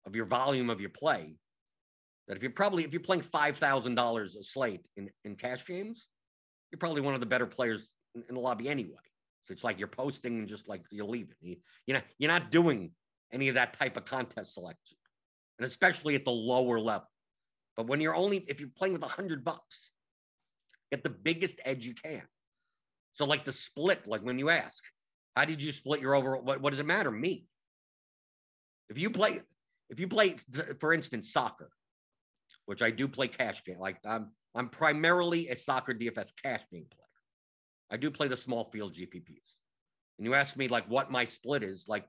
of your volume of your play that if you're probably if you're playing five thousand dollars a slate in in cash games you're probably one of the better players in, in the lobby anyway. So it's like you're posting and just like you're leaving. You, you know you're not doing any of that type of contest selection and especially at the lower level. But when you're only, if you're playing with a hundred bucks, get the biggest edge you can. So, like the split, like when you ask, how did you split your overall? What, what does it matter? Me. If you play, if you play, for instance, soccer, which I do play cash game, like I'm, I'm primarily a soccer DFS cash game player. I do play the small field GPPs. And you ask me like what my split is, like,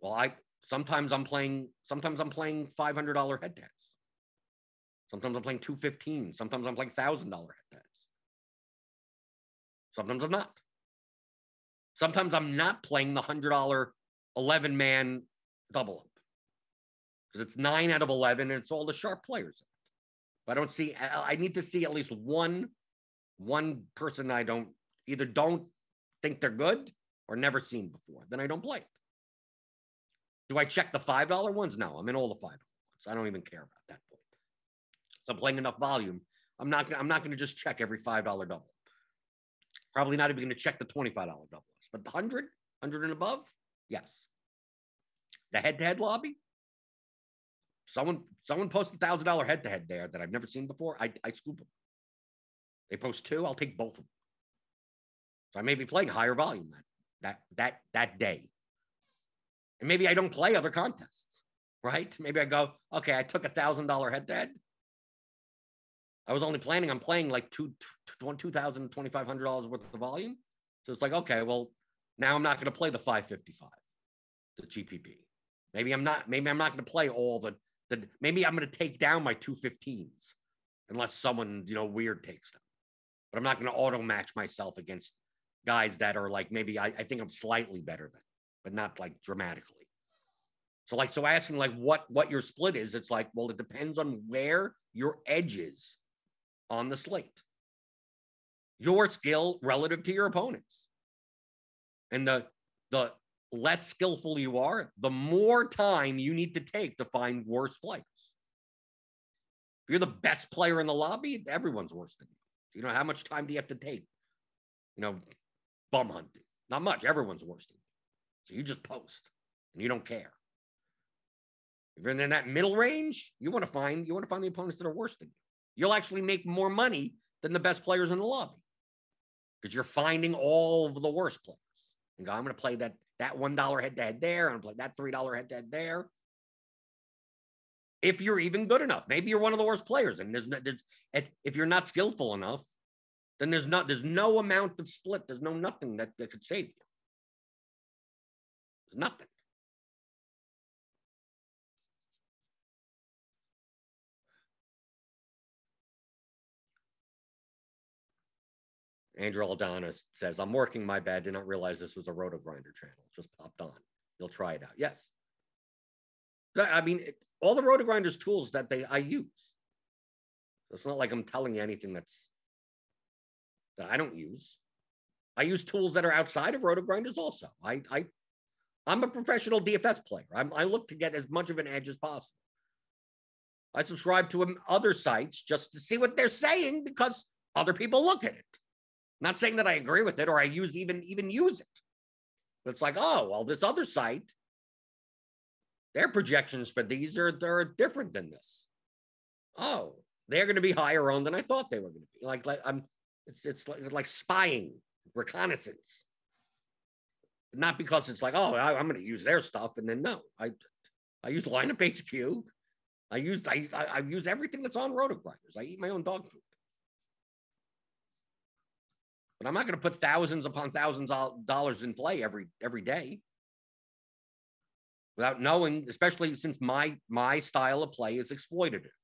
well, I sometimes I'm playing, sometimes I'm playing $500 head to. Sometimes I'm playing 215. Sometimes I'm playing thousand dollar head to. Sometimes I'm not. Sometimes I'm not playing the hundred dollar 11 man double up because it's nine out of 11 and it's all the sharp players. But I don't see, I need to see at least one, one person I don't either don't think they're good or never seen before. Then I don't play it. Do I check the $5 ones? No, I'm in all the $5 ones. I don't even care about that point. So I'm playing enough volume. I'm not, I'm not going to just check every $5 double. Probably not even going to check the $25 double. But the 100, 100 and above, yes. The head-to-head lobby, someone someone posted thousand dollar head to head there that I've never seen before. I I scoop them. They post two, I'll take both of them. So I may be playing higher volume that that that that day. And maybe I don't play other contests, right? Maybe I go, okay, I took a thousand dollar head to head. I was only planning on playing like two, two thousand, twenty five hundred dollars worth of volume. So it's like, okay, well, now I'm not going to play the 555, the GPP. Maybe I'm not. Maybe I'm not going to play all the. The maybe I'm going to take down my 215s, unless someone you know weird takes them. But I'm not going to auto match myself against guys that are like maybe I, I think I'm slightly better than, but not like dramatically. So like so asking like what what your split is, it's like well it depends on where your edge is on the slate. Your skill relative to your opponents. And the the less skillful you are, the more time you need to take to find worse players. If you're the best player in the lobby, everyone's worse than you. You know, how much time do you have to take? You know, bum hunting. Not much. Everyone's worse than you. So you just post and you don't care. If you're in that middle range, you want to find you want to find the opponents that are worse than you. You'll actually make more money than the best players in the lobby because you're finding all of the worst players and go, I'm going to play that that one dollar head to head there, I'm going to play that three dollar head to head there. If you're even good enough, maybe you're one of the worst players, and there's, no, there's if you're not skillful enough, then there's not there's no amount of split, there's no nothing that, that could save you. Nothing. Andrew Aldana says, I'm working my bad. Did not realize this was a RotoGrinder channel. Just popped on. You'll try it out. Yes. I mean, all the RotoGrinders tools that they I use. It's not like I'm telling you anything that's that I don't use. I use tools that are outside of RotoGrinders also. I I I'm a professional DFS player. I'm, I look to get as much of an edge as possible. I subscribe to um, other sites just to see what they're saying because other people look at it not saying that I agree with it or I use even even use it. But it's like, oh, well, this other site, their projections for these are they're different than this. Oh, they're going to be higher on than I thought they were going to be. Like, like I'm, it's it's like, like spying, reconnaissance. Not because it's like, oh, I, am going to use their stuff, and then no, I I use lineup HQ. I use I I, I use everything that's on RotoGrinders. I eat my own dog food. But I'm not going to put thousands upon thousands of dollars in play every every day without knowing, especially since my my style of play is exploitative.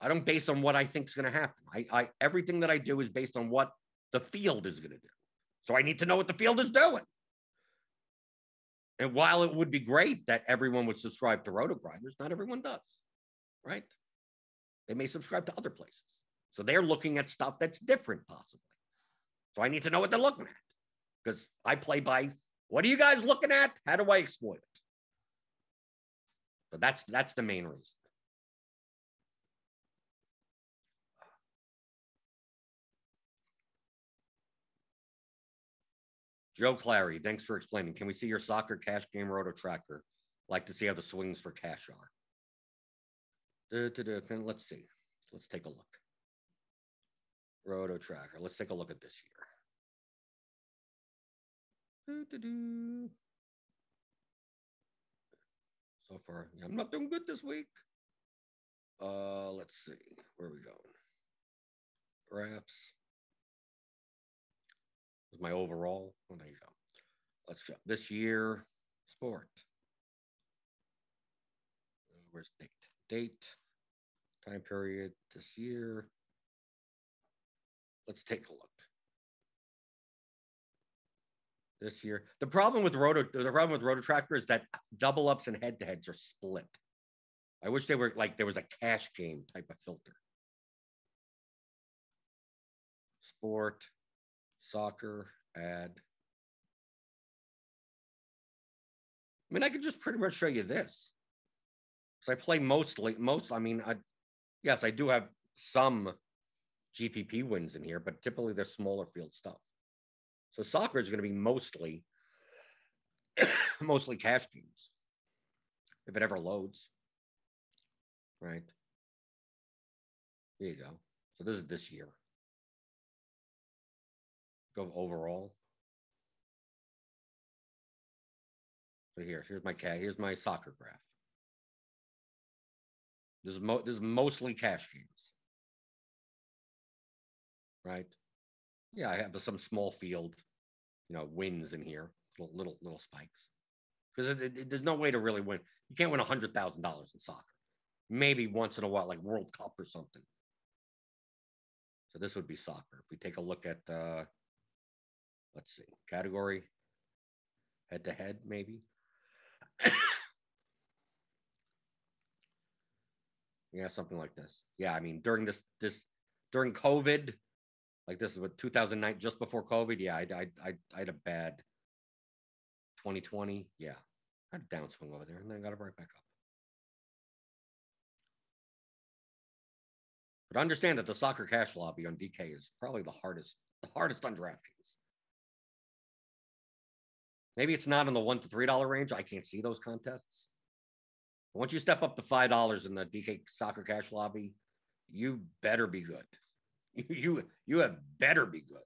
I don't base on what I think is going to happen. I, I everything that I do is based on what the field is going to do. So I need to know what the field is doing. And while it would be great that everyone would subscribe to RotoGrinders, not everyone does, right? They may subscribe to other places. So they're looking at stuff that's different, possibly. So I need to know what they're looking at because I play by what are you guys looking at? How do I exploit it? So that's that's the main reason. Joe Clary, thanks for explaining. Can we see your soccer cash game roto tracker? Like to see how the swings for cash are. Let's see. Let's take a look. Roto Tracker. Let's take a look at this year. So far, I'm not doing good this week. Uh, let's see. Where are we going? Graphs. Is my overall. Oh, there you go. Let's go. This year, sport. Uh, where's date? Date, time period, this year. Let's take a look. This year, the problem with roto, the problem with roto tracker is that double ups and head to heads are split. I wish they were like there was a cash game type of filter. Sport, soccer, ad. I mean, I could just pretty much show you this. So I play mostly, most, I mean, I, yes, I do have some GPP wins in here, but typically they're smaller field stuff. So soccer is going to be mostly, mostly cash games if it ever loads right? There you go. So this is this year. Go overall. So here, here's my cat. Here's my soccer graph. This is mo- this is mostly cash games, right? Yeah, I have some small field, you know, wins in here, little little little spikes, because there's no way to really win. You can't win hundred thousand dollars in soccer maybe once in a while, like World Cup or something. So this would be soccer. If we take a look at, uh, let's see, category, head to head, maybe. yeah, something like this. Yeah, I mean, during this, this, during COVID, like this is what 2009, just before COVID. Yeah, I, I, I, I had a bad 2020. Yeah, I had a downswing over there, and then I got it right back up. But understand that the soccer cash lobby on DK is probably the hardest, the hardest on DraftKings. Maybe it's not in the one to three dollar range. I can't see those contests. But once you step up to five dollars in the DK soccer cash lobby, you better be good. You you have better be good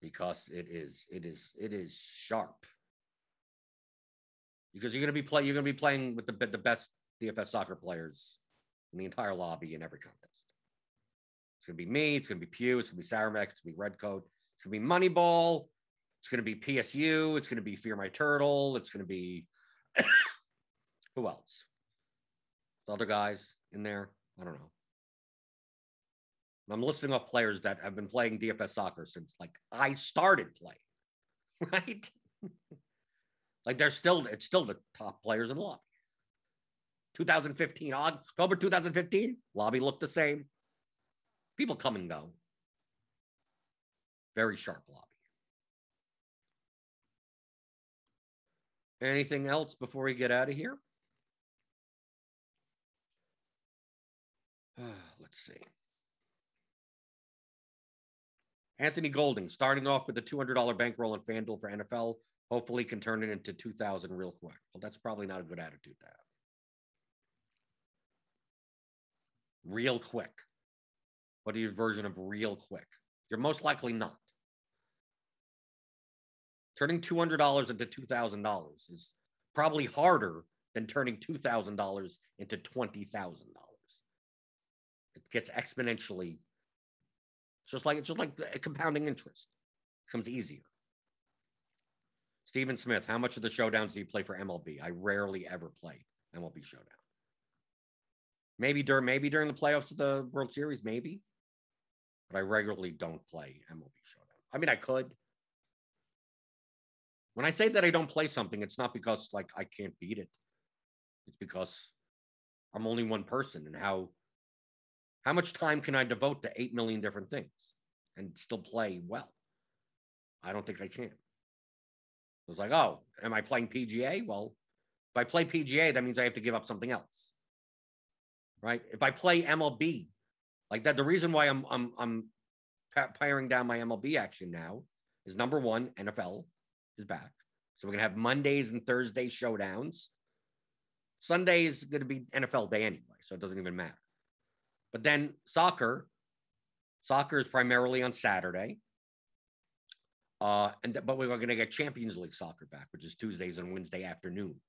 because it is it is it is sharp. Because you're gonna be play you're gonna be playing with the the best DFS soccer players in the entire lobby in every contest. It's going to be me. It's going to be Pew. It's going to be Saramek. It's going to be Redcoat. It's going to be Moneyball. It's going to be PSU. It's going to be Fear My Turtle. It's going to be who else? other guys in there. I don't know. I'm listing off players that have been playing DFS soccer since like I started playing, right? like they're still it's still the top players in the lobby. 2015, October 2015, lobby looked the same. People come and go. Very sharp lobby. Anything else before we get out of here? Uh, let's see. Anthony Golding starting off with a $200 bankroll on FanDuel for NFL. Hopefully can turn it into 2000 real quick. Well, that's probably not a good attitude to have. real quick. What are your version of real quick? You're most likely not. Turning $200 into $2,000 is probably harder than turning $2,000 into $20,000. It gets exponentially, just like it's just like compounding interest it becomes easier. Stephen Smith, how much of the showdowns do you play for MLB? I rarely ever play MLB showdown. Maybe during maybe during the playoffs of the World Series, maybe. But I regularly don't play MLB Showdown. I mean, I could. When I say that I don't play something, it's not because like I can't beat it. It's because I'm only one person, and how how much time can I devote to eight million different things and still play well? I don't think I can. It was like, oh, am I playing PGA? Well, if I play PGA, that means I have to give up something else right? If I play MLB like that, the reason why I'm I'm I'm paring down my MLB action now is number one, NFL is back, so we're gonna have Mondays and Thursday showdowns. Sunday is going to be NFL day anyway, so it doesn't even matter. But then soccer, soccer is primarily on Saturday. Uh, and but we're going to get Champions League soccer back, which is Tuesdays and Wednesday afternoons.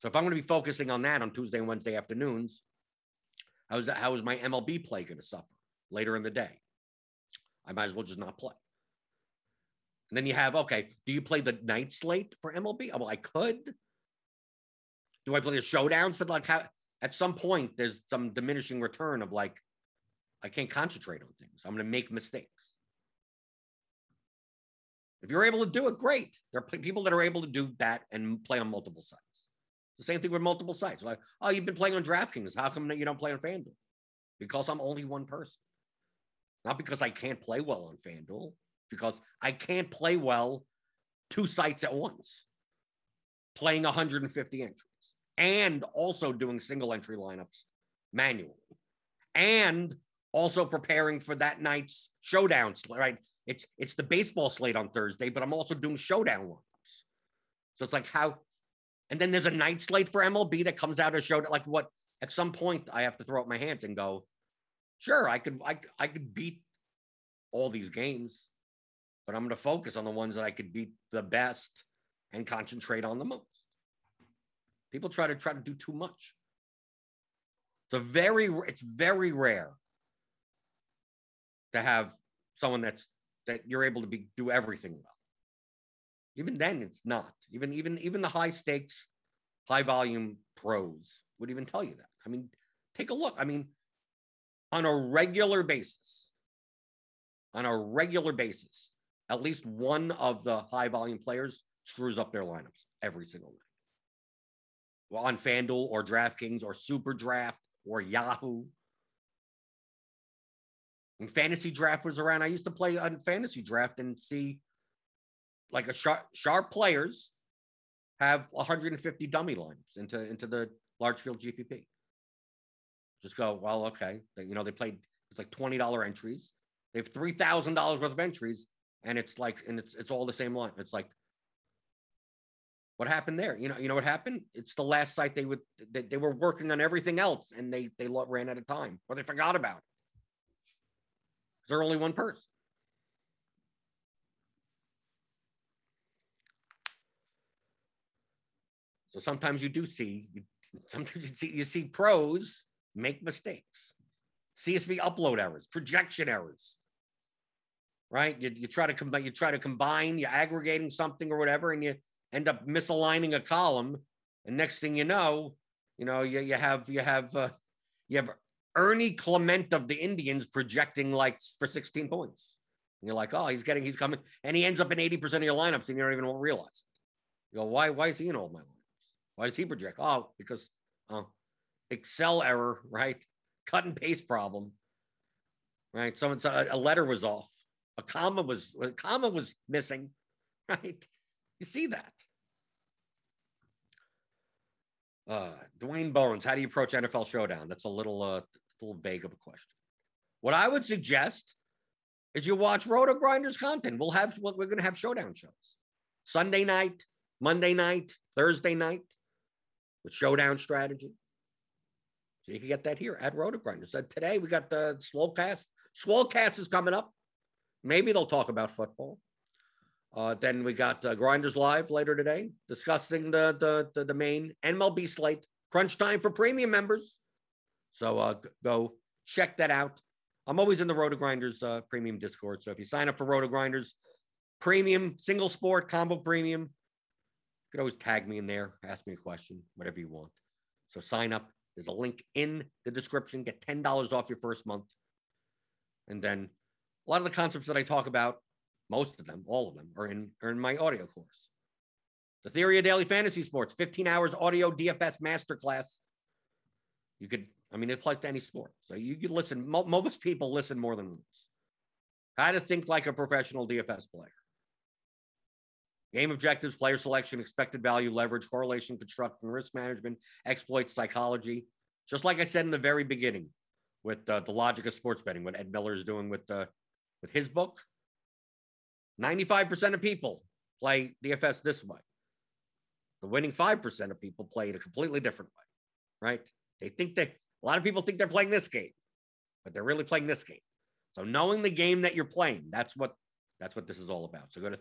So if I'm going to be focusing on that on Tuesday and Wednesday afternoons, how is that? How is my MLB play going to suffer later in the day? I might as well just not play. And then you have okay, do you play the night slate for MLB? Well, I could. Do I play the showdowns for like how? At some point, there's some diminishing return of like, I can't concentrate on things. I'm to make mistakes. If you're able to do it, great. There are people that are able to do that and play on multiple sites. It's The same thing with multiple sites. Like, oh, you've been playing on DraftKings. How come you don't play on FanDuel? Because I'm only one person. Not because I can't play well on FanDuel, because I can't play well two sites at once, playing 150 entries and also doing single entry lineups manually and also preparing for that night's showdown, right? It's it's the baseball slate on Thursday, but I'm also doing showdown lineups. So it's like how, and then there's a night slate for MLB that comes out of showdown. Like what? At some point, I have to throw up my hands and go, sure, I could I I could beat all these games, but I'm going to focus on the ones that I could beat the best and concentrate on the most. People try to try to do too much. It's a very it's very rare to have someone that's that you're able to be do everything well. Even then, it's not. Even even even the high stakes, high volume pros would even tell you that. I mean, take a look. I mean, on a regular basis, on a regular basis, at least one of the high volume players screws up their lineups every single night. Well, on FanDuel or DraftKings or Super Draft or Yahoo when fantasy draft was around, I used to play on fantasy draft and see like a sharp, sharp players have 150 dummy lines into into the large field GPP. Just go, well, okay. You know, they played it's like $20 entries. They have three thousand dollars worth of entries, and it's like, and it's it's all the same line. It's like what happened there? You know, you know what happened? It's the last site they would they, they were working on everything else and they they ran out of time or they forgot about it they're only one person. So sometimes you do see, you, sometimes you see, you see pros make mistakes, CSV upload errors, projection errors, right? You, you try to combine, you try to combine, you're aggregating something or whatever, and you end up misaligning a column. And next thing you know, you know, you, you have, you have, uh, you have Ernie Clement of the Indians projecting like for 16 points. And you're like, oh, he's getting, he's coming. And he ends up in 80% of your lineups and you don't even realize it. You go, why, why is he in all my lineups? Why does he project? Oh, because uh, Excel error, right? Cut and paste problem, right? Someone a, a letter was off. A comma was, a comma was missing, right? You see that. Uh, Dwayne Bones, how do you approach NFL Showdown? That's a little, uh, a little vague of a question. What I would suggest is you watch RotoGrinders content. We'll have we're going to have showdown shows Sunday night, Monday night, Thursday night with showdown strategy. So you can get that here at RotoGrinders. So today we got the Swolecast. Swolecast is coming up. Maybe they'll talk about football. Uh, then we got uh, Grinders Live later today discussing the, the, the, the main MLB slate. Crunch time for premium members. So uh, go check that out. I'm always in the RotoGrinders uh, premium Discord. So if you sign up for RotoGrinders premium, single sport, combo premium, you could always tag me in there, ask me a question, whatever you want. So sign up. There's a link in the description. Get $10 off your first month. And then a lot of the concepts that I talk about, most of them, all of them, are in, are in my audio course. The Theory of Daily Fantasy Sports, 15 hours audio DFS masterclass. You could I mean, it applies to any sport. So you, listen, most people listen more than once. How to think like a professional DFS player. Game objectives, player selection, expected value, leverage, correlation, construction, risk management, exploits, psychology. Just like I said in the very beginning with uh, the logic of sports betting, what Ed Miller is doing with uh, with his book. 95% of people play DFS this way. The winning 5% of people play it a completely different way, right? They think that a lot of people think they're playing this game. but they're really playing this game. So knowing the game that you're playing, that's what that's what this is all about. So go to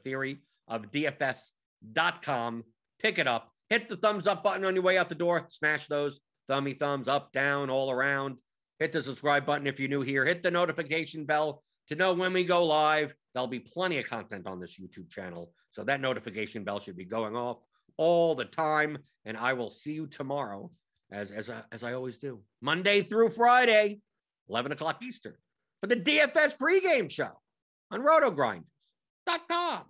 theoryofdfs.com, pick it up, hit the thumbs up button on your way out the door, smash those thummy thumbs up, down, all around. Hit the subscribe button if you're new here. Hit the notification bell to know when we go live. There'll be plenty of content on this YouTube channel. So that notification bell should be going off all the time. And I will see you tomorrow, as, as, uh, as I always do, Monday through Friday, 11 o'clock Eastern, for the DFS pregame show on rotogrinders.com.